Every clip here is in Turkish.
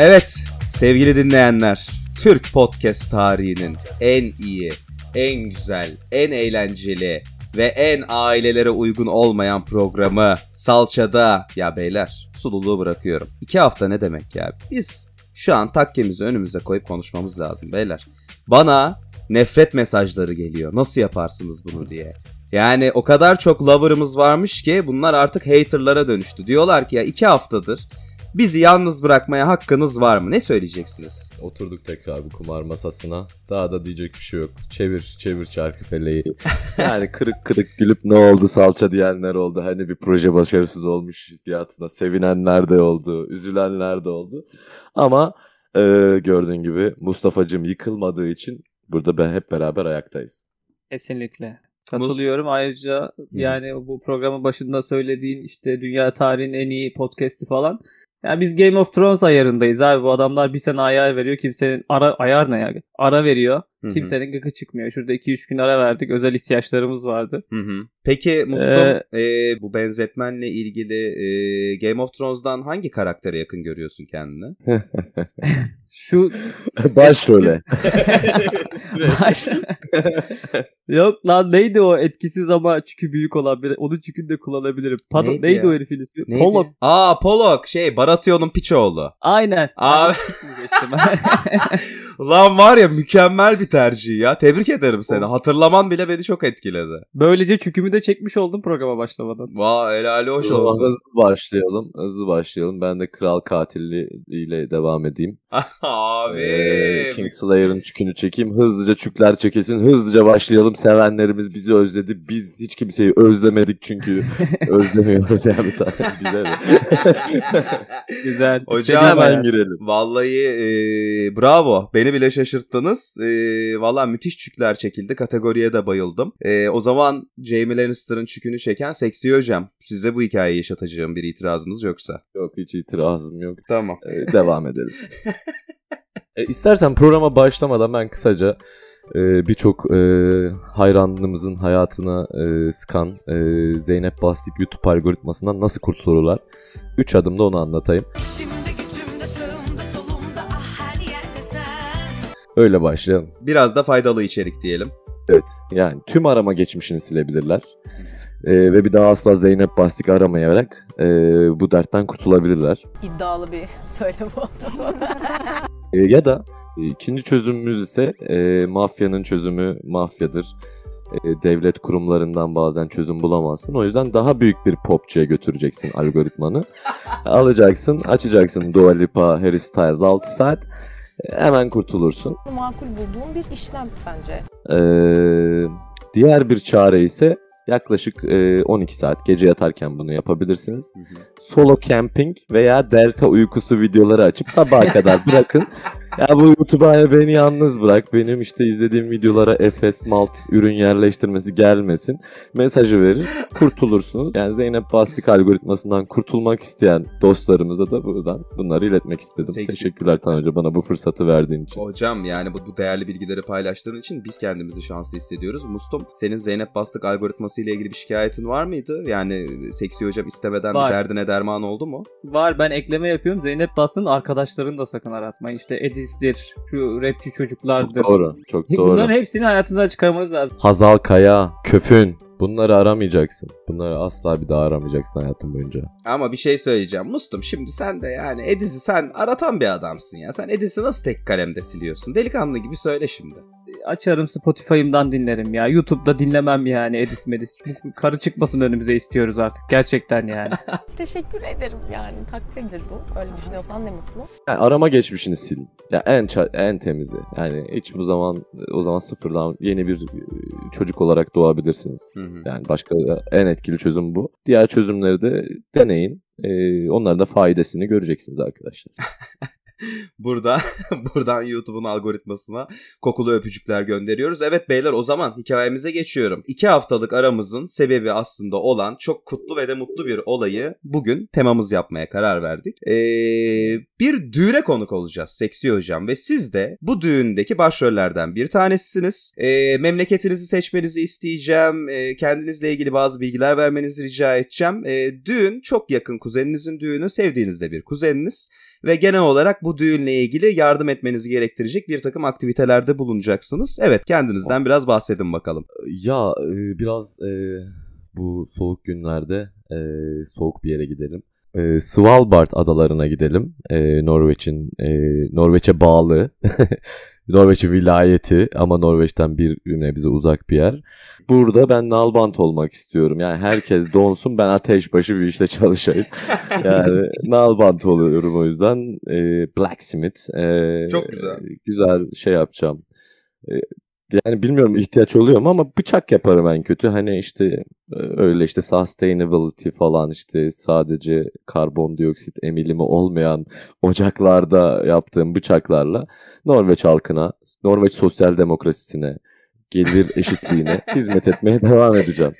Evet sevgili dinleyenler Türk podcast tarihinin en iyi, en güzel, en eğlenceli ve en ailelere uygun olmayan programı Salçada. Ya beyler sululuğu bırakıyorum. İki hafta ne demek ya? Biz şu an takkemizi önümüze koyup konuşmamız lazım beyler. Bana nefret mesajları geliyor. Nasıl yaparsınız bunu diye. Yani o kadar çok lover'ımız varmış ki bunlar artık haterlara dönüştü. Diyorlar ki ya iki haftadır bizi yalnız bırakmaya hakkınız var mı? Ne söyleyeceksiniz? Oturduk tekrar bir kumar masasına. Daha da diyecek bir şey yok. Çevir çevir çarkı feleği. Yani kırık kırık gülüp ne oldu salça diyenler oldu. Hani bir proje başarısız olmuş hissiyatına. Sevinenler de oldu. Üzülenler de oldu. Ama e, gördüğün gibi Mustafa'cığım yıkılmadığı için burada ben hep beraber ayaktayız. Kesinlikle. Katılıyorum. Ayrıca yani bu programın başında söylediğin işte dünya tarihinin en iyi podcast'i falan. Yani biz Game of Thrones ayarındayız abi. Bu adamlar bir sene ayar veriyor. Kimsenin ara ayar ne yani? Ara veriyor. Hı hı. Kimsenin gıkı çıkmıyor. Şurada 2-3 gün ara verdik. Özel ihtiyaçlarımız vardı. Hı hı. Peki Mustum Ee, e, bu benzetmenle ilgili e, Game of Thrones'dan hangi karaktere yakın görüyorsun kendini? Şu Başrole. Baş... Yok lan neydi o etkisiz ama çükü büyük olan biri. Onun çükünü de kullanabilirim. Pardon Neydi neydi, ya? o herifin ismi? Neydi? Pollock. Aa Pollock şey Baratheon'un piçoğlu. Aynen. Abi. Lan var ya mükemmel bir tercih ya. Tebrik ederim seni. Hatırlaman bile beni çok etkiledi. Böylece çükümü de çekmiş oldum programa başlamadan. Vay helali O hoş zaman olsun. hızlı başlayalım. Hızlı başlayalım. Ben de kral katilliğiyle devam edeyim. Abi. Ee, Kingslayer'ın çükünü çekeyim. Hızlıca çükler çekesin. Hızlıca başlayalım. Sevenlerimiz bizi özledi. Biz hiç kimseyi özlemedik çünkü özlemiyoruz ya bir tane. Güzel. Güzel. Hocam, Hemen girelim. Vallahi e, bravo. Beni bile şaşırttınız. E, vallahi müthiş çükler çekildi. Kategoriye de bayıldım. E, o zaman Jamie Lannister'ın çükünü çeken Seksi Hocam. Size bu hikayeyi yaşatacağım bir itirazınız yoksa. Yok hiç itirazım yok. Tamam. Ee, devam edelim. e, istersen programa başlamadan ben kısaca e, birçok e, hayranımızın hayatına e, sıkan e, Zeynep Bastik YouTube algoritmasından nasıl kurtulurlar? 3 adımda onu anlatayım. Şimdi Öyle başlayalım. Biraz da faydalı içerik diyelim. Evet yani tüm arama geçmişini silebilirler. E, ve bir daha asla Zeynep Bastik aramayarak e, bu dertten kurtulabilirler. İddialı bir söylem oldu. E, ya da e, ikinci çözümümüz ise e, mafyanın çözümü mafyadır. E, devlet kurumlarından bazen çözüm bulamazsın. O yüzden daha büyük bir popçuya götüreceksin algoritmanı. Alacaksın, açacaksın Dua Lipa, Harry Styles 6 saat. Hemen kurtulursun. Makul bulduğum bir işlem bence. E, diğer bir çare ise yaklaşık e, 12 saat gece yatarken bunu yapabilirsiniz. Solo camping veya delta uykusu videoları açıp sabaha kadar bırakın. Ya bu YouTube'a beni yalnız bırak. Benim işte izlediğim videolara Efes Malt ürün yerleştirmesi gelmesin. Mesajı verir. Kurtulursunuz. Yani Zeynep Bastik algoritmasından kurtulmak isteyen dostlarımıza da buradan bunları iletmek istedim. Seksi- Teşekkürler Tan Hoca bana bu fırsatı verdiğin için. Hocam yani bu, bu değerli bilgileri paylaştığın için biz kendimizi şanslı hissediyoruz. Mustum senin Zeynep Bastık algoritması ile ilgili bir şikayetin var mıydı? Yani Seksi Hocam istemeden Var. bir derdine derman oldu mu? Var ben ekleme yapıyorum. Zeynep Bas'ın arkadaşlarını da sakın aratmayın. İşte Edis'dir, şu rapçi çocuklardır. Doğru. Çok doğru. Bunların hepsini hayatınızdan çıkarmanız lazım. Hazal Kaya, Köfün. Bunları aramayacaksın. Bunları asla bir daha aramayacaksın hayatın boyunca. Ama bir şey söyleyeceğim. Mustum şimdi sen de yani Edis'i sen aratan bir adamsın ya. Sen Edis'i nasıl tek kalemde siliyorsun? Delikanlı gibi söyle şimdi. Açarım Spotify'ımdan dinlerim ya. YouTube'da dinlemem yani Edis Medis. Karı çıkmasın önümüze istiyoruz artık. Gerçekten yani. Teşekkür ederim yani takdirdir bu. Öyle düşünüyorsan ne mutlu. Yani arama geçmişini sil. Ya en ça- en temizi. Yani hiç bu zaman o zaman sıfırdan yeni bir e, çocuk olarak doğabilirsiniz. Yani başka en etkili çözüm bu. Diğer çözümleri de deneyin. Ee, onların da faydasını göreceksiniz arkadaşlar. Burada buradan YouTube'un algoritmasına kokulu öpücükler gönderiyoruz. Evet beyler o zaman hikayemize geçiyorum. İki haftalık aramızın sebebi aslında olan çok kutlu ve de mutlu bir olayı bugün temamız yapmaya karar verdik. Ee, bir düğüne konuk olacağız Seksi Hocam ve siz de bu düğündeki başrollerden bir tanesisiniz. Ee, memleketinizi seçmenizi isteyeceğim. Ee, kendinizle ilgili bazı bilgiler vermenizi rica edeceğim. Ee, düğün çok yakın kuzeninizin düğünü, sevdiğiniz de bir kuzeniniz. Ve genel olarak bu düğünle ilgili yardım etmenizi gerektirecek bir takım aktivitelerde bulunacaksınız. Evet kendinizden biraz bahsedin bakalım. Ya e, biraz e, bu soğuk günlerde e, soğuk bir yere gidelim. E, Svalbard adalarına gidelim. E, Norveç'in e, Norveç'e bağlı. Norveç'in vilayeti ama Norveç'ten bir bize uzak bir yer. Burada ben nalbant olmak istiyorum. Yani herkes donsun ben ateşbaşı bir işte çalışayım. Yani nalbant oluyorum o yüzden. E, blacksmith. E, Çok güzel. Güzel şey yapacağım. E, yani bilmiyorum ihtiyaç oluyor mu ama bıçak yaparım en kötü. Hani işte e, öyle işte sustainability falan işte sadece karbondioksit emilimi olmayan ocaklarda yaptığım bıçaklarla Norveç halkına, Norveç sosyal demokrasisine, gelir eşitliğine hizmet etmeye devam edeceğim.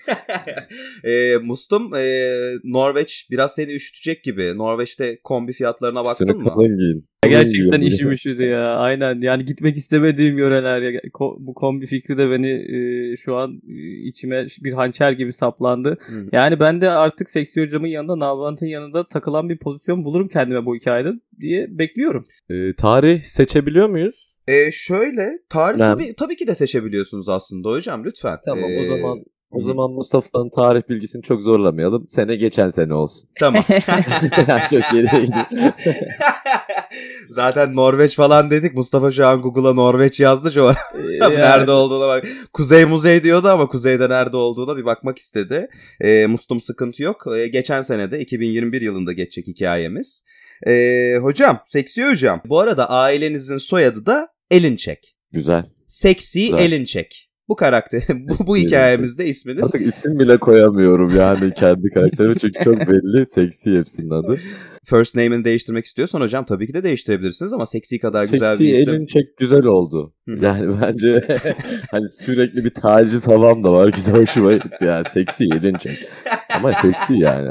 e, Mustum e, Norveç biraz seni üşütecek gibi. Norveç'te kombi fiyatlarına baktın Üstüne mı? kalın giyin. Gerçekten işim üşüdü ya. Aynen. Yani gitmek istemediğim yöreler. ya. Ko- bu kombi fikri de beni e, şu an e, içime bir hançer gibi saplandı. Hı. Yani ben de artık seksi hocamın yanında, Nalbant'ın yanında takılan bir pozisyon bulurum kendime bu hikayede diye bekliyorum. Ee, tarih seçebiliyor muyuz? E, şöyle tarih Ben- tabii, tabii ki de seçebiliyorsunuz aslında hocam lütfen. Tamam E, o zaman o zaman Mustafa'nın tarih bilgisini çok zorlamayalım. Sene geçen sene olsun. Tamam. çok geriye gidiyor. Zaten Norveç falan dedik. Mustafa şu an Google'a Norveç yazdı şu an. Yani- nerede olduğuna bak. Kuzey muzey diyordu ama kuzeyde nerede olduğuna bir bakmak istedi. E, Mustum sıkıntı yok. E, geçen sene de 2021 yılında geçecek hikayemiz. E, hocam, seksi hocam. Bu arada ailenizin soyadı da Elinçek. Güzel. Seksi Güzel. Elinçek. Bu karakter, bu, bu Seksi hikayemizde isminiz. Artık isim bile koyamıyorum yani kendi karakterime çünkü çok belli. Seksi hepsinin adı. First name'ini değiştirmek istiyorsan hocam tabii ki de değiştirebilirsiniz ama seksi kadar güzel Seksi bir isim. elin çek güzel oldu. Yani bence hani sürekli bir taciz havam da var. Güzel hoşuma gitti. Yani seksi elin çek. Ama seksi yani.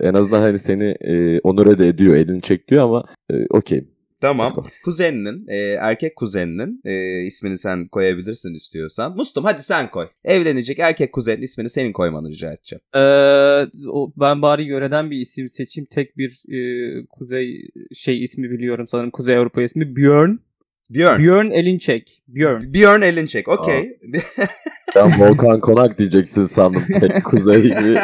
En azından hani seni e, onur ediyor. Elini çek diyor ama e, okey. Tamam. Kuzeninin, e, erkek kuzeninin e, ismini sen koyabilirsin istiyorsan. Mustum hadi sen koy. Evlenecek erkek kuzenin ismini senin koymanı rica edeceğim. Ee, o, ben bari yöreden bir isim seçeyim. Tek bir e, kuzey şey ismi biliyorum sanırım. Kuzey Avrupa ismi. Björn. Björn. Björn Elinçek. Björn. Björn Elinçek. Okey. Ben Volkan Konak diyeceksin sandım. Tek kuzey gibi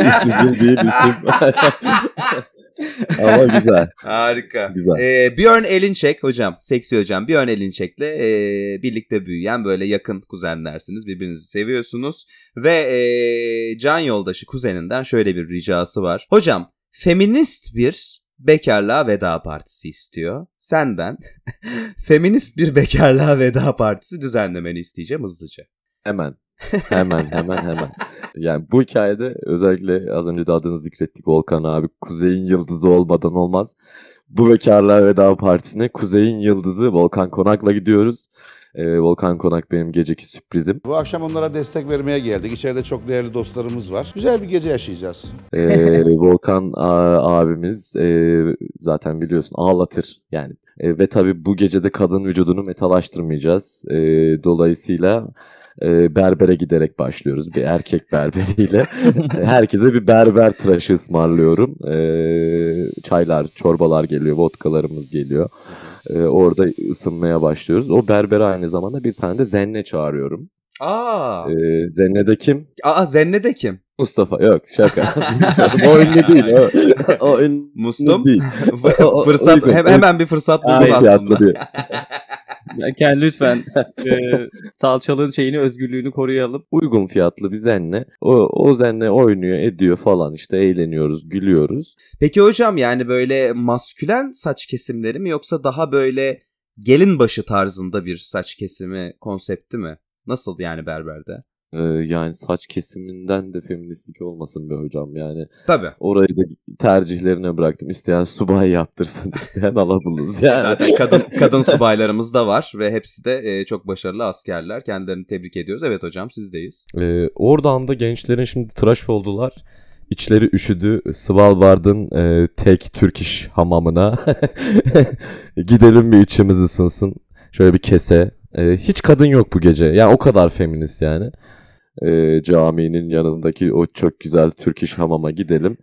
isim bildiğin isim. ama güzel. Harika. Güzel. E, Björn Elinçek hocam. Seksi hocam. Björn Elinçek'le e, birlikte büyüyen böyle yakın kuzenlersiniz. Birbirinizi seviyorsunuz. Ve e, can yoldaşı kuzeninden şöyle bir ricası var. Hocam feminist bir bekarlığa veda partisi istiyor. Senden feminist bir bekarlığa veda partisi düzenlemeni isteyeceğim hızlıca. Hemen. Hemen hemen hemen. Yani bu hikayede özellikle az önce de adını zikrettik Volkan abi Kuzey'in yıldızı olmadan olmaz. Bu bekarlığa veda partisine Kuzey'in yıldızı Volkan Konak'la gidiyoruz. Ee, Volkan Konak benim geceki sürprizim. Bu akşam onlara destek vermeye geldik. İçeride çok değerli dostlarımız var. Güzel bir gece yaşayacağız. Ee, Volkan abimiz e, zaten biliyorsun ağlatır yani. E, ve tabii bu gecede kadın vücudunu metalaştırmayacağız. E, dolayısıyla e, berbere giderek başlıyoruz. Bir erkek berberiyle. Herkese bir berber tıraşı ısmarlıyorum. E, çaylar, çorbalar geliyor, vodkalarımız geliyor. E, orada ısınmaya başlıyoruz. O berbere aynı zamanda bir tane de zenne çağırıyorum. Aa, E, zenne de kim? aa Zenne de kim? Mustafa. Yok şaka. o ünlü değil. O, o ünlü Mustum. değil. Fırsat uygun, hem- uygun. hemen bir fırsat buldum aslında. Ken lütfen e, salçalığın şeyini özgürlüğünü koruyalım. Uygun fiyatlı bir zenne. O, o zenne oynuyor, ediyor falan işte eğleniyoruz, gülüyoruz. Peki hocam yani böyle maskülen saç kesimleri mi yoksa daha böyle gelin başı tarzında bir saç kesimi konsepti mi? Nasıl yani berberde? Ee, yani saç kesiminden de feministlik olmasın be hocam yani. Tabii. Orayı da tercihlerine bıraktım. İsteyen subay yaptırsın, isteyen alabuluz yani. Zaten kadın kadın subaylarımız da var ve hepsi de e, çok başarılı askerler. Kendilerini tebrik ediyoruz. Evet hocam sizdeyiz. Ee, oradan da gençlerin şimdi tıraş oldular. İçleri üşüdü. Svalbard'ın e, tek Türk iş hamamına. Gidelim bir içimiz ısınsın. Şöyle bir kese. E, hiç kadın yok bu gece. Yani o kadar feminist yani. E, caminin yanındaki o çok güzel Türk iş hamama gidelim.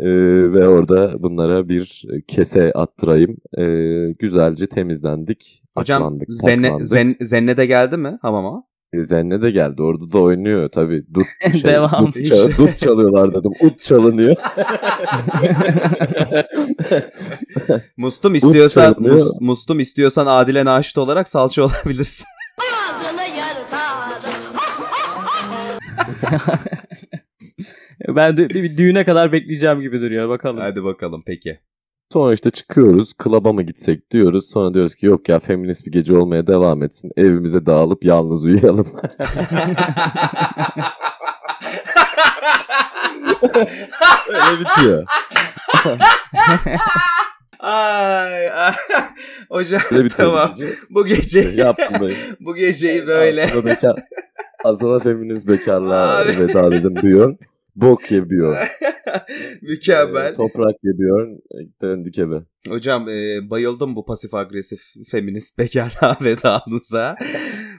Ee, ve orada bunlara bir kese attırayım. Ee, güzelce temizlendik. Hocam aklandık, zenne, zen, zenne de geldi mi hamama? E, Zenne de geldi. Orada da oynuyor tabii. Dut, şey, Devam. Dut, çal- dut çalıyorlar dedim. Ut çalınıyor. Mustum istiyorsan çalınıyor. mus, Mustum istiyorsan Adile Naşit olarak salça olabilirsin. Ben de, bir düğüne kadar bekleyeceğim gibi duruyor. Bakalım. Hadi bakalım peki. Sonra işte çıkıyoruz. Klaba mı gitsek diyoruz. Sonra diyoruz ki yok ya feminist bir gece olmaya devam etsin. Evimize dağılıp yalnız uyuyalım. Öyle bitiyor. Ay, ay. hocam Öyle bitiyor. tamam. Bu gece Yaptım böyle. bu geceyi böyle. Aslında, bekar, aslında feminist bekarlığa Abi. veda dedim diyor. Bok yiyor. Mükemmel. Toprak yiyor. Döndük eve. Hocam e, bayıldım bu pasif agresif feminist bekarlığa vedanıza.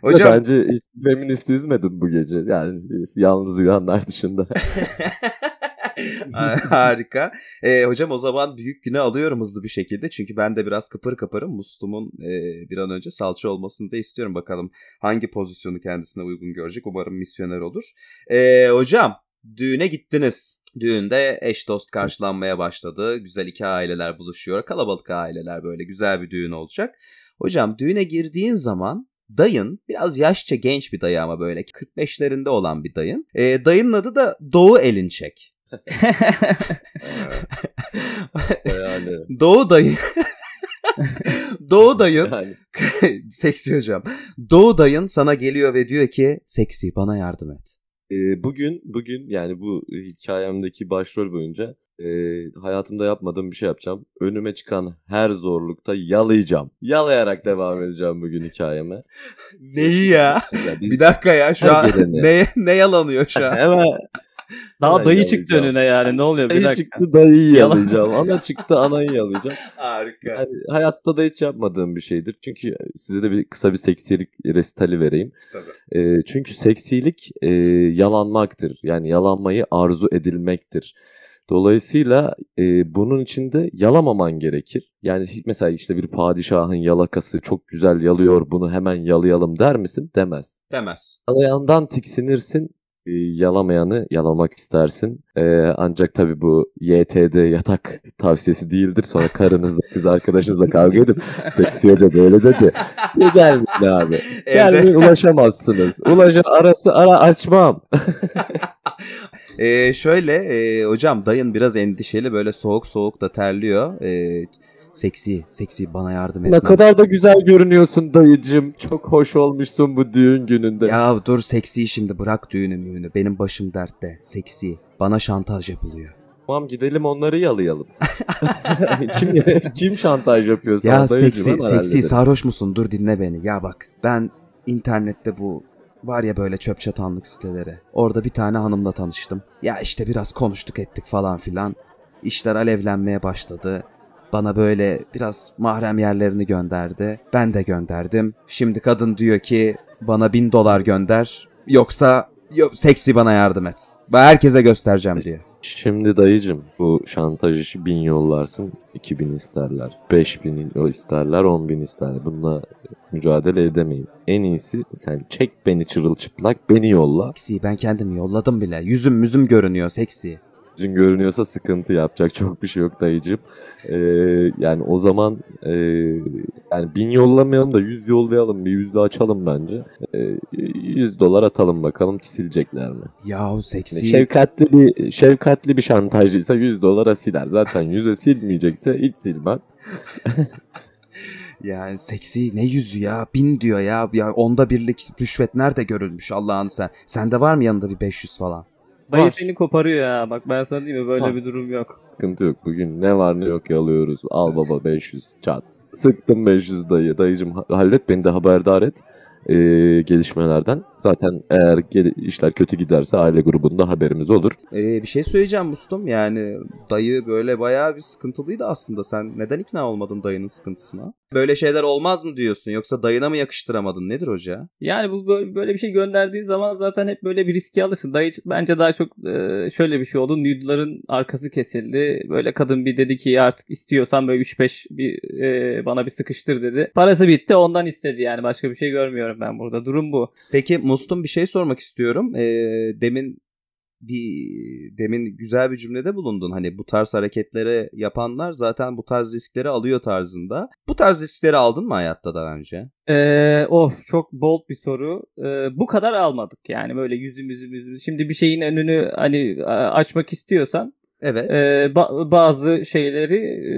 Hocam. Hocam Bence hiç feminist üzmedim bu gece. Yani yalnız uyanlar dışında. Harika. E, hocam o zaman büyük güne alıyorum hızlı bir şekilde. Çünkü ben de biraz kıpır kıpırım. Mustum'un e, bir an önce salça olmasını da istiyorum. Bakalım hangi pozisyonu kendisine uygun görecek. Umarım misyoner olur. E, hocam düğüne gittiniz. Düğünde eş dost karşılanmaya başladı. Güzel iki aileler buluşuyor. Kalabalık aileler böyle güzel bir düğün olacak. Hocam düğüne girdiğin zaman dayın biraz yaşça genç bir dayı ama böyle 45'lerinde olan bir dayın. E, dayının adı da Doğu Elinçek. Yani, Doğu dayı. Doğu dayın yani seksi hocam. Doğu dayın sana geliyor ve diyor ki seksi bana yardım et. e, bugün bugün yani bu hikayemdeki başrol boyunca e, hayatımda yapmadığım bir şey yapacağım. Önüme çıkan her zorlukta yalayacağım. Yalayarak devam edeceğim bugün hikayeme. Neyi ya? Biz- Bir dakika ya şu an ne, ne yalanıyor şu an? Hemen Daha dayı çıktı önüne yani. Ne oluyor? Bir dayı dakika. çıktı dayıyı Yalan. yalayacağım. Ana çıktı anayı yalayacağım. Harika. Yani hayatta da hiç yapmadığım bir şeydir. Çünkü size de bir kısa bir seksilik resitali vereyim. Tabii. E, çünkü seksilik e, yalanmaktır. Yani yalanmayı arzu edilmektir. Dolayısıyla e, bunun içinde yalamaman gerekir. Yani mesela işte bir padişahın yalakası çok güzel yalıyor bunu hemen yalayalım der misin? Demez. Demez. Yalayandan tiksinirsin. E, Yalamayanı yalamak istersin. E, ancak tabii bu YTD yatak tavsiyesi değildir. Sonra karınızla kız arkadaşınızla kavga edip seksi hoca böyle dedi. "Ya Gelmeyin abi. Gelmeyin ulaşamazsınız. Ulaşa arası ara açmam. Ee, şöyle e, hocam dayın biraz endişeli böyle soğuk soğuk da terliyor. Ee, seksi seksi bana yardım et. Ne kadar da güzel görünüyorsun dayıcım. Çok hoş olmuşsun bu düğün gününde. Ya dur seksi şimdi bırak düğünü müğünü. Benim başım dertte. Seksi. Bana şantaj yapılıyor. Tamam gidelim onları yalayalım. kim kim şantaj yapıyor sana Ya dayıcım? seksi seksi sarhoş musun? Dur dinle beni. Ya bak ben internette bu var ya böyle çöp çatanlık siteleri. Orada bir tane hanımla tanıştım. Ya işte biraz konuştuk ettik falan filan. İşler alevlenmeye başladı. Bana böyle biraz mahrem yerlerini gönderdi. Ben de gönderdim. Şimdi kadın diyor ki bana bin dolar gönder. Yoksa yok, seksi bana yardım et. Ben herkese göstereceğim diyor. Şimdi dayıcım bu şantaj işi bin yollarsın 2000 isterler. 5000 isterler 10 bin isterler. Bununla mücadele edemeyiz. En iyisi sen çek beni çırılçıplak beni yolla. Seksi ben kendimi yolladım bile. Yüzüm müzüm görünüyor seksi. Yüzün görünüyorsa sıkıntı yapacak çok bir şey yok dayıcım. Ee, yani o zaman e, yani bin yollamayalım da yüz yollayalım bir yüzde açalım bence. Ee, 100 dolar atalım bakalım silecekler mi? Yahu seksi. Şefkatli bir şefkatli bir şantajcıysa 100 dolara siler. Zaten yüze silmeyecekse hiç silmez. Yani seksi ne yüzü ya? Bin diyor ya. Ya onda birlik rüşvet nerede görülmüş Allah'ını sen. Sende var mı yanında bir 500 falan? Dayı Var. seni koparıyor ya. Bak ben sana diyeyim mi böyle Var. bir durum yok. Sıkıntı yok. Bugün ne var ne yok yalıyoruz. Al baba 500 çat. Sıktım 500 dayı. Dayıcım ha- hallet beni de haberdar et. Ee, gelişmelerden. Zaten eğer gel- işler kötü giderse aile grubunda haberimiz olur. Ee, bir şey söyleyeceğim Mustum. Yani dayı böyle bayağı bir sıkıntılıydı aslında. Sen neden ikna olmadın dayının sıkıntısına? Böyle şeyler olmaz mı diyorsun yoksa dayına mı yakıştıramadın nedir hoca? Yani bu böyle, bir şey gönderdiğin zaman zaten hep böyle bir riski alırsın. Dayı bence daha çok e, şöyle bir şey oldu. Nude'ların arkası kesildi. Böyle kadın bir dedi ki artık istiyorsan böyle 3-5 bir e, bana bir sıkıştır dedi. Parası bitti ondan istedi yani başka bir şey görmüyorum ben burada. Durum bu. Peki Mustum bir şey sormak istiyorum. Ee, demin bir demin güzel bir cümlede bulundun. Hani bu tarz hareketleri yapanlar zaten bu tarz riskleri alıyor tarzında. Bu tarz riskleri aldın mı hayatta daha önce? Ee, of çok bold bir soru. Ee, bu kadar almadık yani böyle yüzümüzü yüzümüzü. Şimdi bir şeyin önünü hani açmak istiyorsan Evet. Ee, ba- bazı şeyleri e,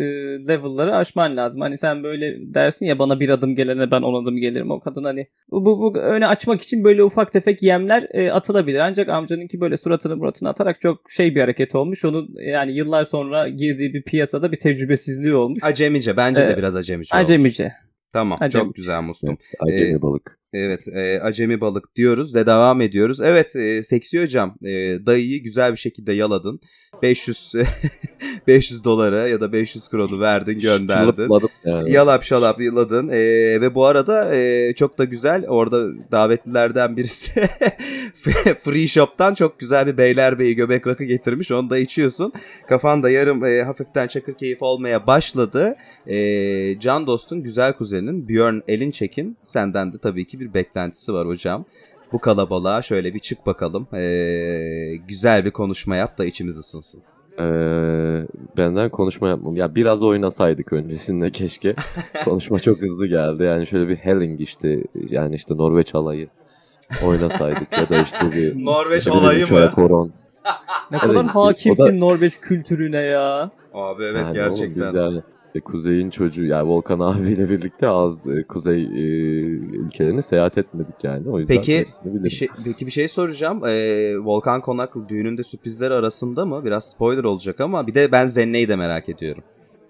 level'ları aşman lazım. Hani sen böyle dersin ya bana bir adım gelene ben on adım gelirim. O kadın hani bu, bu, bu öne açmak için böyle ufak tefek yemler e, atılabilir. Ancak amcanınki böyle suratını muratını atarak çok şey bir hareket olmuş. Onun yani yıllar sonra girdiği bir piyasada bir tecrübesizliği olmuş. Acemice. Bence de Ee, biraz acemice olmuş. Acemice. Tamam. Acemi. Çok güzel Mustum. Evet, acemi Ee, balık. Evet, e, acemi balık diyoruz ve devam ediyoruz. Evet, e, seksi hocam, e, dayıyı güzel bir şekilde yaladın. 500 500 dolara ya da 500 kronu verdin, gönderdin. Yani. Yalap şalap yaladın. E, ve bu arada e, çok da güzel orada davetlilerden birisi Free Shop'tan çok güzel bir Beylerbeyi göbek rakı getirmiş. Onu da içiyorsun. Kafan da yarım e, hafiften çakır keyif olmaya başladı. E, Can Dost'un güzel kuzeninin Björn Elinçek'in senden de tabii ki bir beklentisi var hocam. Bu kalabalığa şöyle bir çık bakalım. E, güzel bir konuşma yap da içimiz ısınsın. Ee, benden konuşma yapmam. Ya biraz oynasaydık öncesinde keşke. konuşma çok hızlı geldi. Yani şöyle bir Helling işte yani işte Norveç alayı oynasaydık ya da işte bir Norveç üç ayak mı? horon. Ne kadar hakimsin da- Norveç kültürüne ya. Abi evet Yani oğlum gerçekten. Biz yani e, Kuzey'in çocuğu yani Volkan abiyle birlikte az e, Kuzey e, ülkelerini seyahat etmedik yani. O yüzden Peki. Bir şey, peki bir şey soracağım. Ee, Volkan Konak düğününde sürprizler arasında mı? Biraz spoiler olacak ama bir de ben Zenne'yi de merak ediyorum.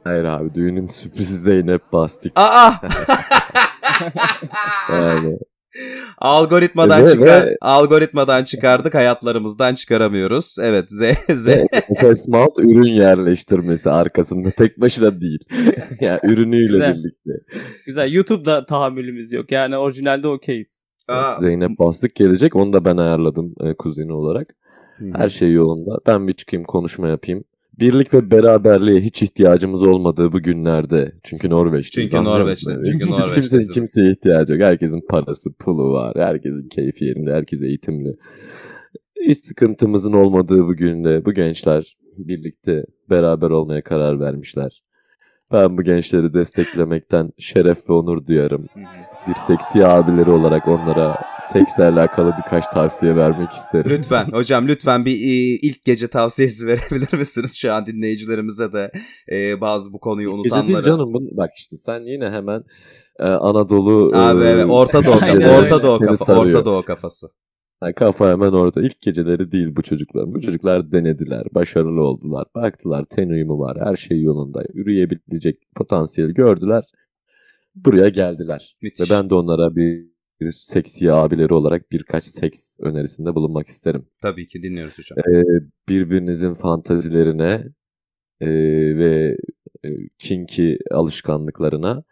Hayır abi düğünün sürprizi Zeynep Bastik. Aa! Yani algoritmadan Ve- çıkar ve- algoritmadan çıkardık hayatlarımızdan çıkaramıyoruz. Evet Z Z Nefes Malt ürün yerleştirmesi arkasında tek başına değil. yani ürünüyle Güzel. birlikte. Güzel. YouTube'da tahammülümüz yok. Yani orijinalde okeyiz. Zeynep Bastık gelecek. Onu da ben ayarladım e, kuzeni olarak. Her şey yolunda. Ben bir çıkayım konuşma yapayım. Birlik ve beraberliğe hiç ihtiyacımız olmadığı bu günlerde. Çünkü Norveç'teyiz. Çünkü Norveç'te- çünkü Hiç kimsenin Norveç'teyiz. kimseye ihtiyacı yok. Herkesin parası, pulu var. Herkesin keyfi yerinde. Herkes eğitimli. Hiç sıkıntımızın olmadığı bu günde bu gençler birlikte beraber olmaya karar vermişler. Ben bu gençleri desteklemekten şeref ve onur duyarım. Bir seksi abileri olarak onlara seksle alakalı birkaç tavsiye vermek isterim. Lütfen hocam lütfen bir e, ilk gece tavsiyesi verebilir misiniz şu an dinleyicilerimize de e, bazı bu konuyu Gece değil unutanlara. canım. Bun, bak işte sen yine hemen e, Anadolu Abi e, evet Orta Doğu Aynen. Orta Doğu kafa. Orta Doğu kafası. Ha, kafa hemen orada. İlk geceleri değil bu çocuklar. Bu çocuklar denediler. Başarılı oldular. Baktılar ten uyumu var. Her şey yolunda. Yürüyebilecek potansiyeli gördüler. Buraya geldiler. Müthiş. Ve ben de onlara bir, bir seksi abileri olarak birkaç seks önerisinde bulunmak isterim. Tabii ki dinliyoruz hocam. Ee, birbirinizin fantazilerine e, ve e, kinky alışkanlıklarına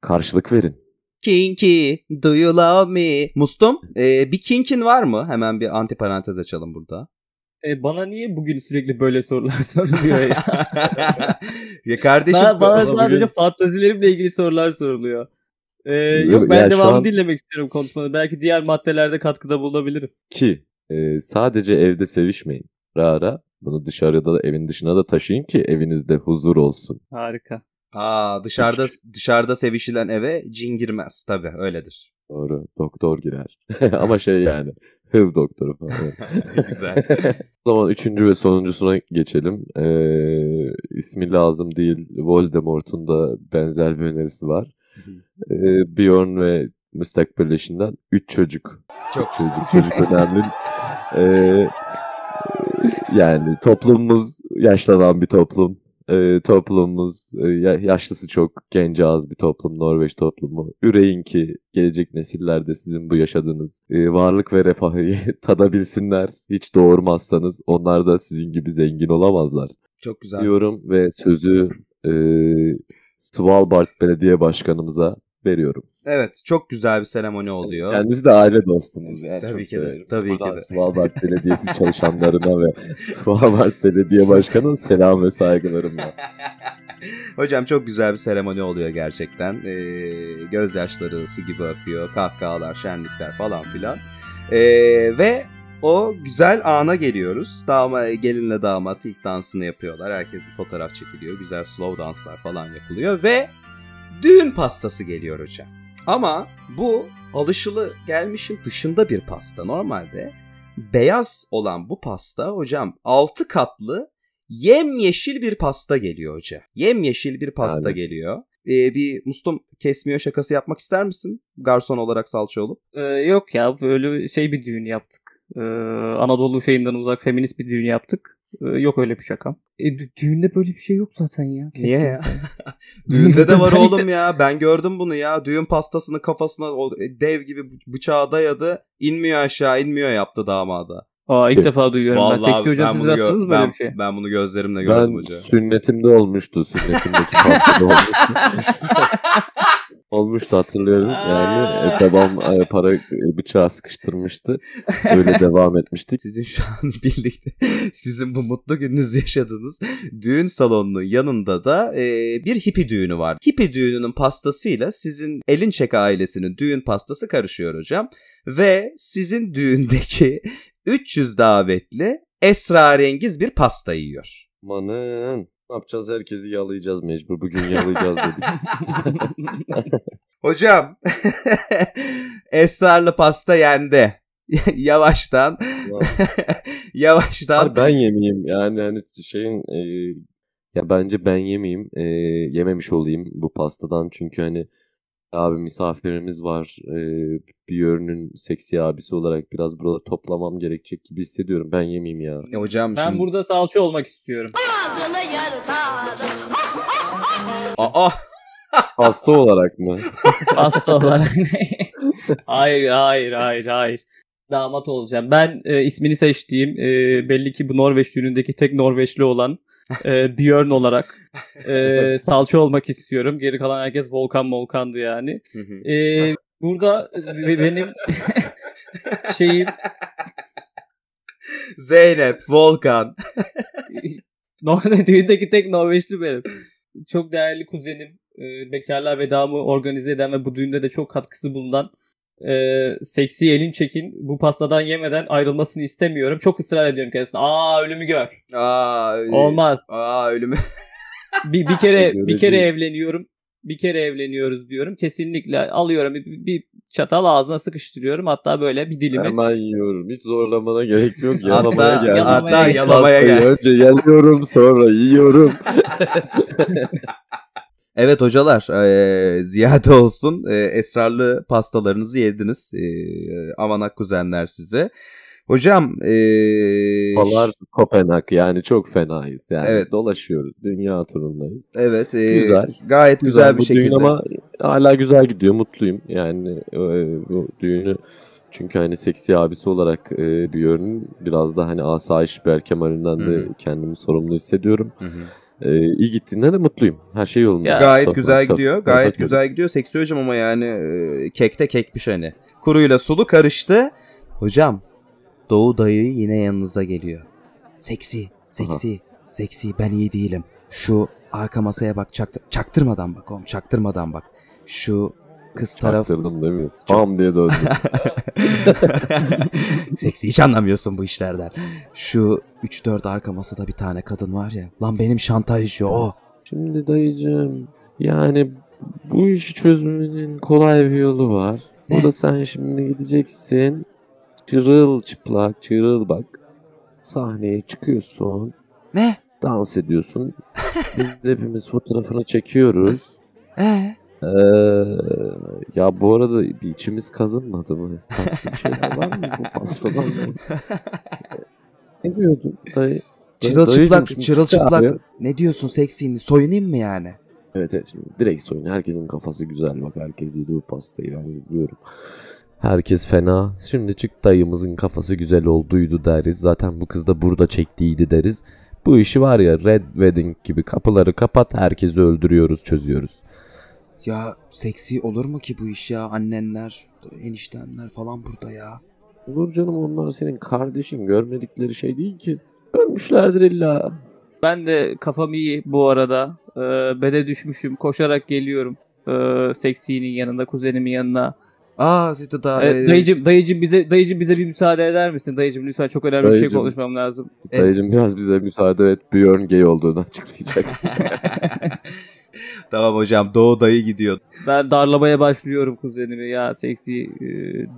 karşılık verin. Kinky, do you love me? Mustum, e, bir kinkin var mı? Hemen bir anti parantez açalım burada. E, bana niye bugün sürekli böyle sorular soruluyor ya? ya kardeşim bana, bana bugün- sadece fantazilerimle ilgili sorular soruluyor. Ee, Yok, ben ya şu devamını an- dinlemek istiyorum konuşmanı. Belki diğer maddelerde katkıda bulunabilirim. Ki e, sadece evde sevişmeyin. Ara ara bunu dışarıda da evin dışına da taşıyın ki evinizde huzur olsun. Harika. Aa, dışarıda dışarıda sevişilen eve cin girmez. Tabii öyledir. Doğru. Doktor girer. Ama şey yani. Hıv doktoru falan. Güzel. o zaman üçüncü ve sonuncusuna geçelim. Ee, ismi lazım değil. Voldemort'un da benzer bir önerisi var. Ee, Bjorn ve müstakbel eşinden üç çocuk. Çok Çocuk, çocuk önemli. Ee, yani toplumumuz yaşlanan bir toplum. Ee, toplumumuz e, ya- yaşlısı çok, genci az bir toplum, Norveç toplumu. Üreyin ki gelecek nesillerde sizin bu yaşadığınız e, varlık ve refahı tadabilsinler. Hiç doğurmazsanız onlar da sizin gibi zengin olamazlar Çok güzel. diyorum ve sözü e, Svalbard Belediye Başkanımıza veriyorum. Evet çok güzel bir seremoni oluyor. Kendisi de aile dostumuz yani. Tabii çok ki de, tabii ki Buradan de. Svalbard Belediyesi çalışanlarına ve Svalbard Belediye Başkanı'nın selam ve saygılarım var. Hocam çok güzel bir seremoni oluyor gerçekten. Ee, gözyaşları su gibi akıyor. Kahkahalar, şenlikler falan filan. Ee, ve o güzel ana geliyoruz. Dama, gelinle damat ilk dansını yapıyorlar. Herkes bir fotoğraf çekiliyor. Güzel slow danslar falan yapılıyor. Ve düğün pastası geliyor hocam. Ama bu alışılı gelmişin dışında bir pasta. Normalde beyaz olan bu pasta hocam 6 katlı yemyeşil bir pasta geliyor hoca. Yemyeşil bir pasta Yani. geliyor. Ee, bir mustum kesmiyor şakası yapmak ister misin? Garson olarak salça olup. Ee, yok ya böyle şey bir düğün yaptık. Ee, Anadolu şeyinden uzak feminist bir düğün yaptık. Ee, yok öyle bir şakam. E, dü- düğünde böyle bir şey yok zaten ya. Niye ya? Kesinlikle. Düğünde de var Ben oğlum ya. Ben gördüm bunu ya. Düğün pastasını kafasına o dev gibi bıçağı dayadı. İnmiyor aşağı inmiyor yaptı damada. Aa ilk defa duyuyorum ben. Seksi hocam ben siz rastladınız böyle ben, bir şey? ben bunu gözlerimle gördüm Ben hoca. sünnetimde olmuştu. Sünnetimdeki pastada olmuştu. Olmuştu hatırlıyorum. Yani e, babam e, para e, bıçağı sıkıştırmıştı. Öyle devam etmiştik. Sizin şu an birlikte sizin bu mutlu gününüzü yaşadığınız düğün salonunun yanında da e, bir hippi düğünü var. Hippi düğününün pastasıyla sizin Elinçek ailesinin düğün pastası karışıyor hocam. Ve sizin düğündeki 300 davetli esrarengiz bir pasta yiyor. Manın. Ne yapacağız? Herkesi yalayacağız mecbur. Bugün yalayacağız dedik. Hocam esrarlı pasta yendi. Yavaştan yavaştan Abi ben yemeyeyim. Yani hani şeyin e, ya bence ben yemeyeyim. e, yememiş olayım bu pastadan. Çünkü hani abi misafirimiz var. E, bir yönün seksi abisi olarak biraz buraları toplamam gerekecek gibi hissediyorum. Ben yemeyeyim ya. E, hocam Ben şimdi... burada salça olmak istiyorum. Aa, Pasta olarak mı? Hasta olarak. hayır hayır hayır hayır. Damat olacağım. Ben e, ismini seçtiğim e, belli ki bu Norveç düğünündeki tek Norveçli olan e, Björn olarak e, salça olmak istiyorum. Geri kalan herkes Volkan Volkan'dı yani. E, burada benim şeyim Zeynep, Volkan. Düğündeki tek Norveçli benim. Çok değerli kuzenim. E, bekarlar vedamı organize eden ve bu düğünde de çok katkısı bulunan e, seksi elin çekin bu pastadan yemeden ayrılmasını istemiyorum. Çok ısrar ediyorum kendisine. Aa ölümü gör. Aa, Olmaz. Aa ölümü. Bir, bir kere bir kere evleniyorum. Bir kere evleniyoruz diyorum. Kesinlikle alıyorum bir, bir çatal ağzına sıkıştırıyorum. Hatta böyle bir dilimi. Hemen yiyorum. Hiç zorlamana gerek yok. Yalamaya hatta, geldim. hatta Yalamaya- gel. Önce yalıyorum sonra yiyorum. Evet hocalar eee, ziyade olsun eee, esrarlı pastalarınızı yediniz. Eee amanak kuzenler size. Hocam eee, Falar Kopenhag yani çok fenayız. Yani Evet. dolaşıyoruz. Dünya turundayız. evet eee, Güzel. gayet güzel, bir bu şekilde. düğün ama hala güzel gidiyor. Mutluyum. Yani e, bu düğünü çünkü hani seksi abisi olarak e, bir ürün biraz da hani asayiş Berkemal'inden Hı de kendimi sorumlu hissediyorum. Hı hı. E, iyi gittiğinde de mutluyum. Her şey yolunda. Ya. Gayet Çok- güzel gidiyor. çok- Gayet çok- güzel gidiyor. Seksi hocam ama yani eee, kekte kekmiş hani. Kuruyla sulu karıştı. Hocam Doğu dayı yine yanınıza geliyor. Seksi, seksi, seksi ben iyi değilim. Şu arka masaya bak çaktır çaktırmadan bak oğlum çaktırmadan bak. Şu kız taraf Çaktırdım değil mi? Bam diye döndüm. Seksi hiç anlamıyorsun bu işlerden. Şu 3-4 arka masada bir tane kadın var ya. Lan benim şantajcı o. Şimdi dayıcığım yani bu işi çözmenin kolay bir yolu var. Ne? Burada sen şimdi gideceksin. Çırıl çıplak çırıl bak. Sahneye çıkıyorsun. Ne? Dans ediyorsun. Biz de hepimiz fotoğrafını çekiyoruz. Ee? Ee, ya bu arada bir içimiz kazınmadı mı? Tatlı bir şeyler var mı bu pastadan? ne diyordun dayı? Çırılçıplak, çırılçıplak. Ne diyorsun seksi? Soyunayım mı yani? Evet evet direkt soyun. Herkesin kafası güzel bak. Herkes yedi bu pastayı ben izliyorum. Herkes fena. Şimdi çık dayımızın kafası güzel olduydu deriz. Zaten bu kız da burada çektiydi deriz. Bu işi var ya Red Wedding gibi kapıları kapat herkesi öldürüyoruz çözüyoruz. Ya seksi olur mu ki bu iş ya? Annenler, eniştenler falan burada ya. Olur canım onlar senin kardeşin görmedikleri şey değil ki. Ölmüşlerdir illa. Ben de kafam iyi bu arada. Ee, bede düşmüşüm. Koşarak geliyorum. Ee, seksinin yanında, kuzenimin yanına. Aa işte daha... Evet, dayıcım, dayıcım bize dayıcım bize bir müsaade eder misin? Dayıcım lütfen çok önemli bir şey Dayıcım. konuşmam lazım. Evet. Dayıcım biraz bize müsaade et. Björn gay olduğunu açıklayacak. tamam hocam Doğu dayı gidiyor. Ben darlamaya başlıyorum kuzenimi ya seksi e,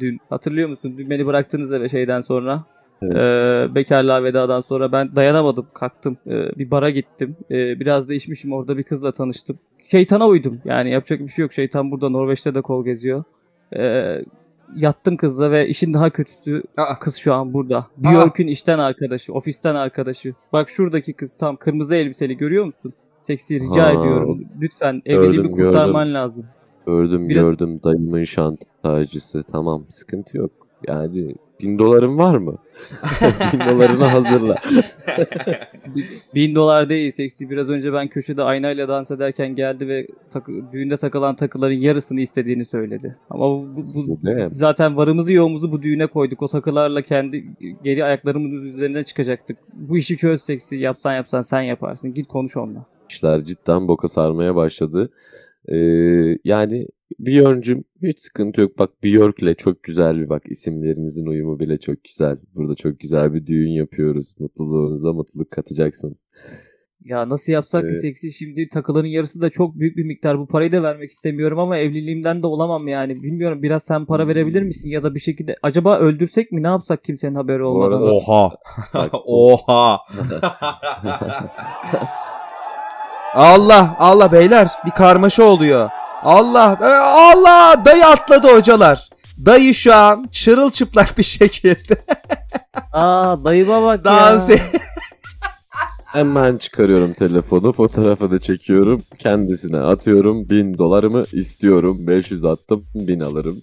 dün. Hatırlıyor musun? Dün beni bıraktınız eve şeyden sonra. Evet. Ee, bekarlığa vedadan sonra ben dayanamadım kalktım Ee, bir bara gittim Ee, biraz da içmişim orada bir kızla tanıştım şeytana uydum yani yapacak bir şey yok şeytan burada Norveç'te de kol geziyor Ee, yattım kızla ve işin daha kötüsü Aa. kız şu an burada Björk'ün işten arkadaşı ofisten arkadaşı bak şuradaki kız tam kırmızı elbiseli görüyor musun seksi rica Ha. ediyorum lütfen evliliğimi Gördüm, kurtarman lazım Gördüm Biraz- gördüm dayımın şantajcısı. Tamam sıkıntı yok. Yani bin doların var mı? bin dolarını hazırla. Bin dolar değil seksi. Biraz önce ben köşede aynayla dans ederken geldi ve takı, düğünde takılan takıların yarısını istediğini söyledi. Ama bu, bu- bu- Ne? zaten varımızı yoğumuzu bu düğüne koyduk. O takılarla kendi geri ayaklarımızın üzerine çıkacaktık. Bu işi çöz seksi. Yapsan yapsan sen yaparsın. Git konuş onunla. İşler cidden boka sarmaya başladı. Ee, yani Björn'cüm hiç sıkıntı yok. Bak Björk'le çok güzel bir bak isimlerinizin uyumu bile çok güzel. Burada çok güzel bir düğün yapıyoruz. Mutluluğunuza mutluluk katacaksınız. Ya nasıl yapsak ki Evet. seksi şimdi takıların yarısı da çok büyük bir miktar. Bu parayı da vermek istemiyorum ama evliliğimden de olamam yani. Bilmiyorum biraz sen para verebilir misin ya da bir şekilde acaba öldürsek mi ne yapsak kimsenin haberi olmadan? Oha. Oha. Allah Allah beyler bir karmaşa oluyor. Allah e, Allah dayı atladı hocalar. Dayı şu an çırılçıplak bir şekilde Aa dayıma bak dans ya. Hemen çıkarıyorum telefonu, fotoğrafı da çekiyorum. Kendisine atıyorum. Bin dolarımı istiyorum. 500 attım, bin alırım.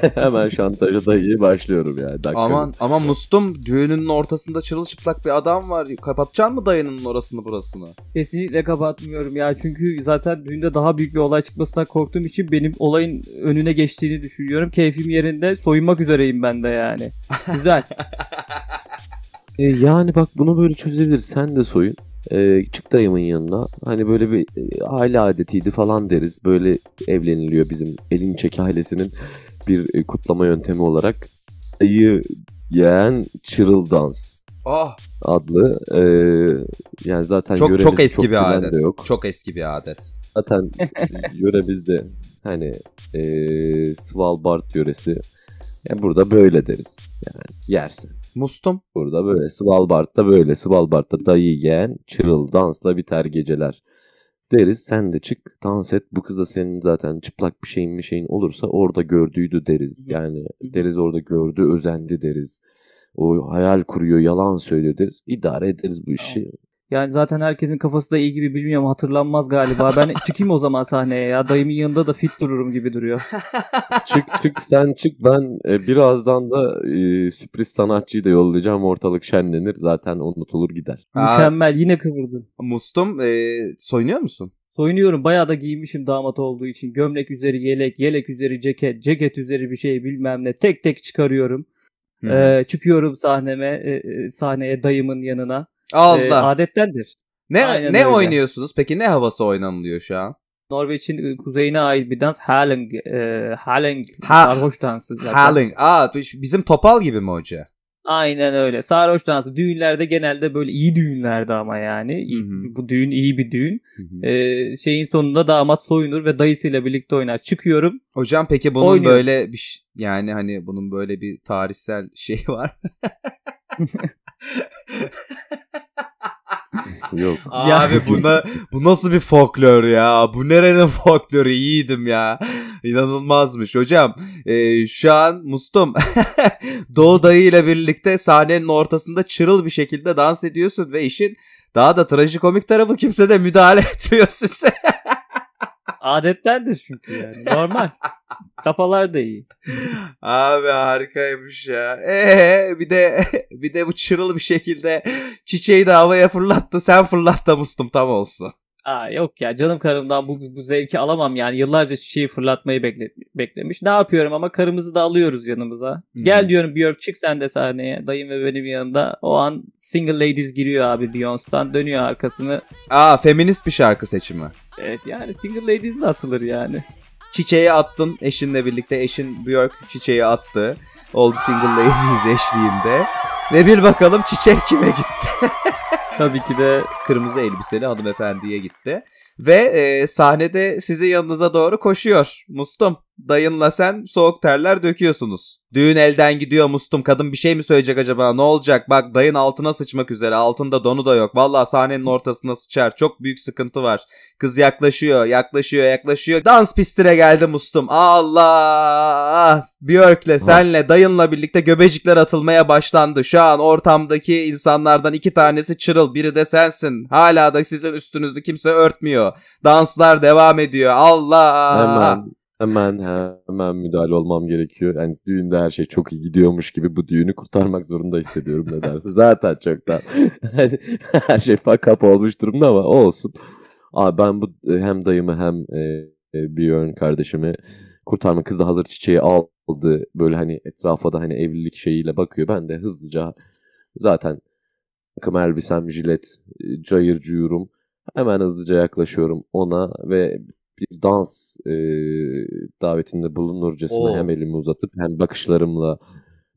Hemen şantaja da iyi başlıyorum yani. Dakika Aman aman Mustum düğününün ortasında çırılçıplak bir adam var. Kapatacaksın mı dayının orasını burasını? Kesinlikle kapatmıyorum ya. Çünkü zaten düğünde daha büyük bir olay çıkmasından korktuğum için benim olayın önüne geçtiğini düşünüyorum. Keyfim yerinde soyunmak üzereyim ben de yani. Güzel. E, yani bak bunu böyle çözebilir. Sen de soyun. E, çık dayımın yanına. Hani böyle bir e, aile adetiydi falan deriz. Böyle evleniliyor bizim Elinçek ailesinin bir e, kutlama yöntemi olarak. Dayı yeğen çırıl dans Oh, adlı e, yani zaten çok çok eski bir bilen adet. de yok. Çok eski bir adet. Zaten yöremizde hani e, Svalbard yöresi yani burada böyle deriz. Yani yersin. Mustum. Burada böyle Svalbard'da böyle Svalbard'da dayı yeğen çırıl dansla biter geceler deriz. Sen de çık dans et. Bu kız da senin zaten çıplak bir şeyin bir şeyin olursa orada gördüydü deriz. Yani deriz orada gördü özendi deriz. O hayal kuruyor yalan söylüyor deriz. İdare ederiz bu işi. Yani zaten herkesin kafası da iyi gibi bilmiyorum hatırlanmaz galiba. Ben çıkayım o zaman sahneye ya. Dayımın yanında da fit dururum gibi duruyor. çık çık sen çık ben e, birazdan da e, sürpriz sanatçıyı da yollayacağım ortalık şenlenir zaten unutulur gider. Aa, Mükemmel yine kıvırdın. Mustum e, soyunuyor musun? Soyunuyorum bayağı da giymişim damat olduğu için. Gömlek üzeri yelek, yelek üzeri ceket, ceket üzeri bir şey bilmem ne. Tek tek çıkarıyorum. Hı. Ee, çıkıyorum sahneme, e, e, sahneye dayımın yanına. Allah. Ee, adettendir. ne aynen ne öyle. oynuyorsunuz? Peki ne havası oynanılıyor şu an? Norveç'in e, kuzeyine ait bir dans. Haleng, e, Haleng Ha- sarhoş dansı zaten. Howling. Aa bizim topal gibi mi hoca? Aynen öyle. Sarhoş dansı. Düğünlerde genelde böyle iyi düğünlerde ama yani. İyi- Hı hı. Bu düğün iyi bir düğün. Ee, şeyin sonunda damat soyunur ve dayısıyla birlikte oynar. Çıkıyorum. Hocam peki bunun Oynuyor. böyle bir yani hani bunun böyle bir tarihsel şey var. Yok. Abi buna bu nasıl bir folklor ya? Bu nerenin folkloru? Yiğidim ya. İnanılmazmış hocam. e, şu an Mustum Doğu dayı ile birlikte sahnenin ortasında çırıl bir şekilde dans ediyorsun ve işin daha da trajikomik tarafı kimse de müdahale etmiyor size. Adetlerdir çünkü yani. Normal. Kafalar da iyi. Abi harikaymış ya. Ee bir de bir de bu çırıl bir şekilde çiçeği de havaya fırlattı. Sen fırlat da mustum tam olsun. Aa yok ya canım karımdan bu, bu zevki alamam yani. Yıllarca çiçeği fırlatmayı bekle, beklemiş. Ne yapıyorum ama karımızı da alıyoruz yanımıza. Hı. Gel diyorum Björk çık sen de sahneye. Dayım ve benim yanımda. O an Single Ladies giriyor abi Beyoncé'dan. Dönüyor arkasını. Aa feminist bir şarkı seçimi. Evet yani Single Ladies'le atılır yani. Çiçeği attın eşinle birlikte. Eşin Björk çiçeği attı. Oldu Single Ladies eşliğinde. Ve bir bakalım çiçek kime gitti. Tabii ki de Kırmızı elbiseli hanımefendiye gitti. Ve e, sahnede sizi yanınıza doğru koşuyor. Mustum dayınla sen soğuk terler döküyorsunuz. Düğün elden gidiyor Mustum. Kadın bir şey mi söyleyecek acaba? Ne olacak? Bak dayın altına sıçmak üzere. Altında donu da yok. Vallahi sahnenin ortasına sıçar. Çok büyük sıkıntı var. Kız yaklaşıyor, yaklaşıyor, yaklaşıyor. Dans pistine geldi Mustum. Allah! Björk'le, senle, dayınla birlikte göbecikler atılmaya başlandı. Şu an ortamdaki insanlardan iki tanesi çırıl, biri de sensin. Hala da sizin üstünüzü kimse örtmüyor. Danslar devam ediyor. Allah! Hemen hemen hemen müdahale olmam gerekiyor. Yani düğünde her şey çok iyi gidiyormuş gibi bu düğünü kurtarmak zorunda hissediyorum nedense. Zaten çoktan hani her şey fuck up olmuş durumda ama olsun. Abi ben bu hem dayımı hem e, e, Björn kardeşimi kurtarma kız da hazır çiçeği aldı. Böyle hani etrafa da hani evlilik şeyiyle bakıyor. Ben de hızlıca zaten takım elbisem, jilet, e, cayır cuyurum. Hemen hızlıca yaklaşıyorum ona ve bir dans e, davetinde bulunurcasına Oo. hem elimi uzatıp hem bakışlarımla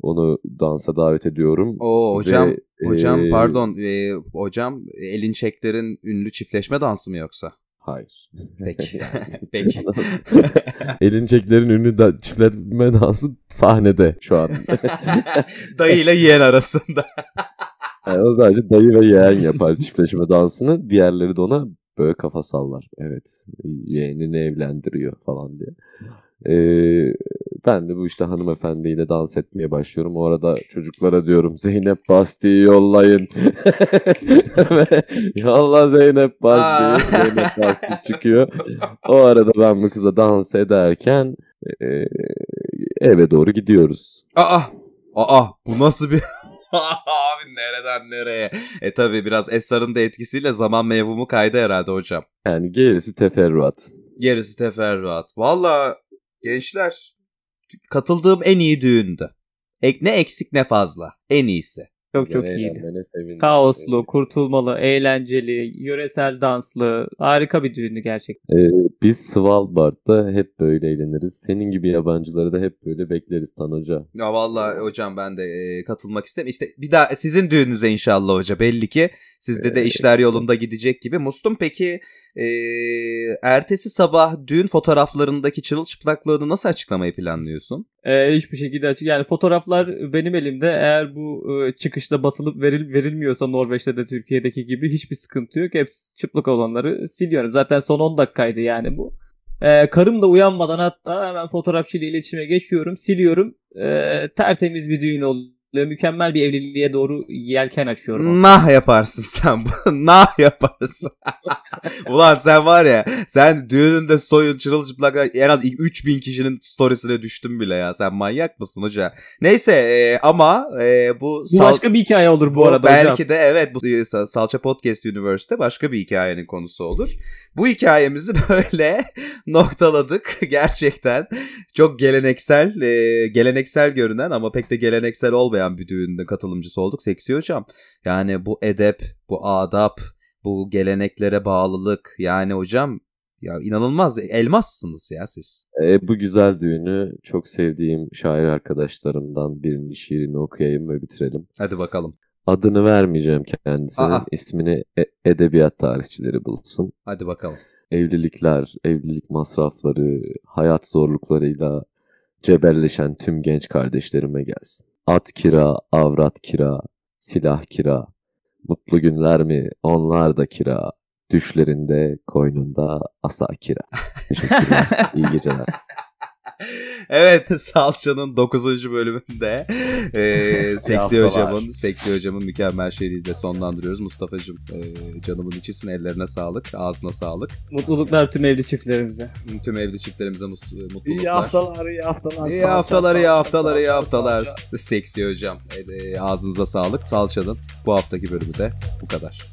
onu dansa davet ediyorum. Oo hocam, Ve, hocam e, pardon. e, hocam Elin Çekler'in ünlü çiftleşme dansı mı yoksa? Hayır. Peki. Peki. Elin çeklerin ünlü da, çiftletme dansı sahnede şu an. Dayı ile yeğen arasında. Yani o sadece dayı ve yeğen yapar çiftleşme dansını. Diğerleri de ona böyle kafa sallar. Evet yeğenini evlendiriyor falan diye. Ee, ben de bu işte hanımefendiyle dans etmeye başlıyorum. O arada çocuklara diyorum Zeynep Basti'yi yollayın. Yolla Zeynep Aa. Basti. Zeynep Basti çıkıyor. O arada ben bu kıza dans ederken e, eve doğru gidiyoruz. Aa! Aa! Bu nasıl bir... Abi nereden nereye? E tabi biraz Esrar'ın da etkisiyle zaman mevhumu kaydı herhalde hocam. Yani gerisi teferruat. Gerisi teferruat. Valla gençler katıldığım en iyi düğündü. Ek, ne eksik ne fazla. En iyisi. çok çok Güzel iyiydi. eğlenmene sevindim. Kaoslu, kurtulmalı, eğlenceli, yöresel danslı. Harika bir düğündü gerçekten. Ee, biz Svalbard'da hep böyle eğleniriz. Senin gibi yabancıları da hep böyle bekleriz Tan Hoca. Ya vallahi hocam ben de e, katılmak isterim. İşte bir daha sizin düğününüze inşallah hoca. Belli ki sizde de işler yolunda gidecek gibi. Mustum peki e, ertesi sabah düğün fotoğraflarındaki çırılçıplaklığını nasıl açıklamayı planlıyorsun? Ee, hiçbir şekilde açık. Yani fotoğraflar benim elimde. Eğer bu e, çıkışta basılıp veril, verilmiyorsa Norveç'te de Türkiye'deki gibi hiçbir sıkıntı yok. Hep çıplak olanları siliyorum. Zaten son 10 dakikaydı yani bu. Ee, karım da uyanmadan hatta hemen fotoğrafçıyla iletişime geçiyorum. Siliyorum. Ee, tertemiz bir düğün oluyor. Mükemmel bir evliliğe doğru yelken açıyorum. Nah yaparsın sen. bu- nah yaparsın. Ulan sen var ya sen düğününde soyun çırılçıplak en az 3000 kişinin storiesine düştün bile ya. Sen manyak mısın hoca? Neyse e, ama e, bu, Bu sal- başka bir hikaye olur bu, bu arada belki hocam. de evet bu e, Salça Podcast Universe'te başka bir hikayenin konusu olur. Bu hikayemizi böyle noktaladık gerçekten. Çok geleneksel, e, geleneksel görünen ama pek de geleneksel olmayan bir düğünde katılımcısı olduk. Seksi hocam. Yani bu edep, bu adap, bu geleneklere bağlılık yani hocam ya inanılmaz elmassınız ya siz. Ee, bu güzel düğünü çok sevdiğim şair arkadaşlarımdan birinin şiirini okuyayım ve bitirelim. Hadi bakalım. Adını vermeyeceğim kendisine. Aa. ismini e- edebiyat tarihçileri bulsun. Hadi bakalım. Evlilikler, evlilik masrafları, hayat zorluklarıyla cebelleşen tüm genç kardeşlerime gelsin. At kira, avrat kira, silah kira. Mutlu günler mi? Onlar da kira. Düşlerinde, koynunda asa kira. Teşekkürler. İyi geceler. evet Salça'nın 9. bölümünde e, Seksi. Hocam'ın Seksi Hocam'ın mükemmel şiiriyle sonlandırıyoruz. Mustafa'cığım e, canımın içisin ellerine sağlık, ağzına sağlık. Mutluluklar tüm evli çiftlerimize. Tüm evli çiftlerimize mus- mutluluklar. İyi haftalar, iyi haftalar. İyi Salça, haftalar, iyi salça, haftalar, iyi haftalar. Seksi hocam. E, e, ağzınıza sağlık. Salça'nın bu haftaki bölümü de bu kadar.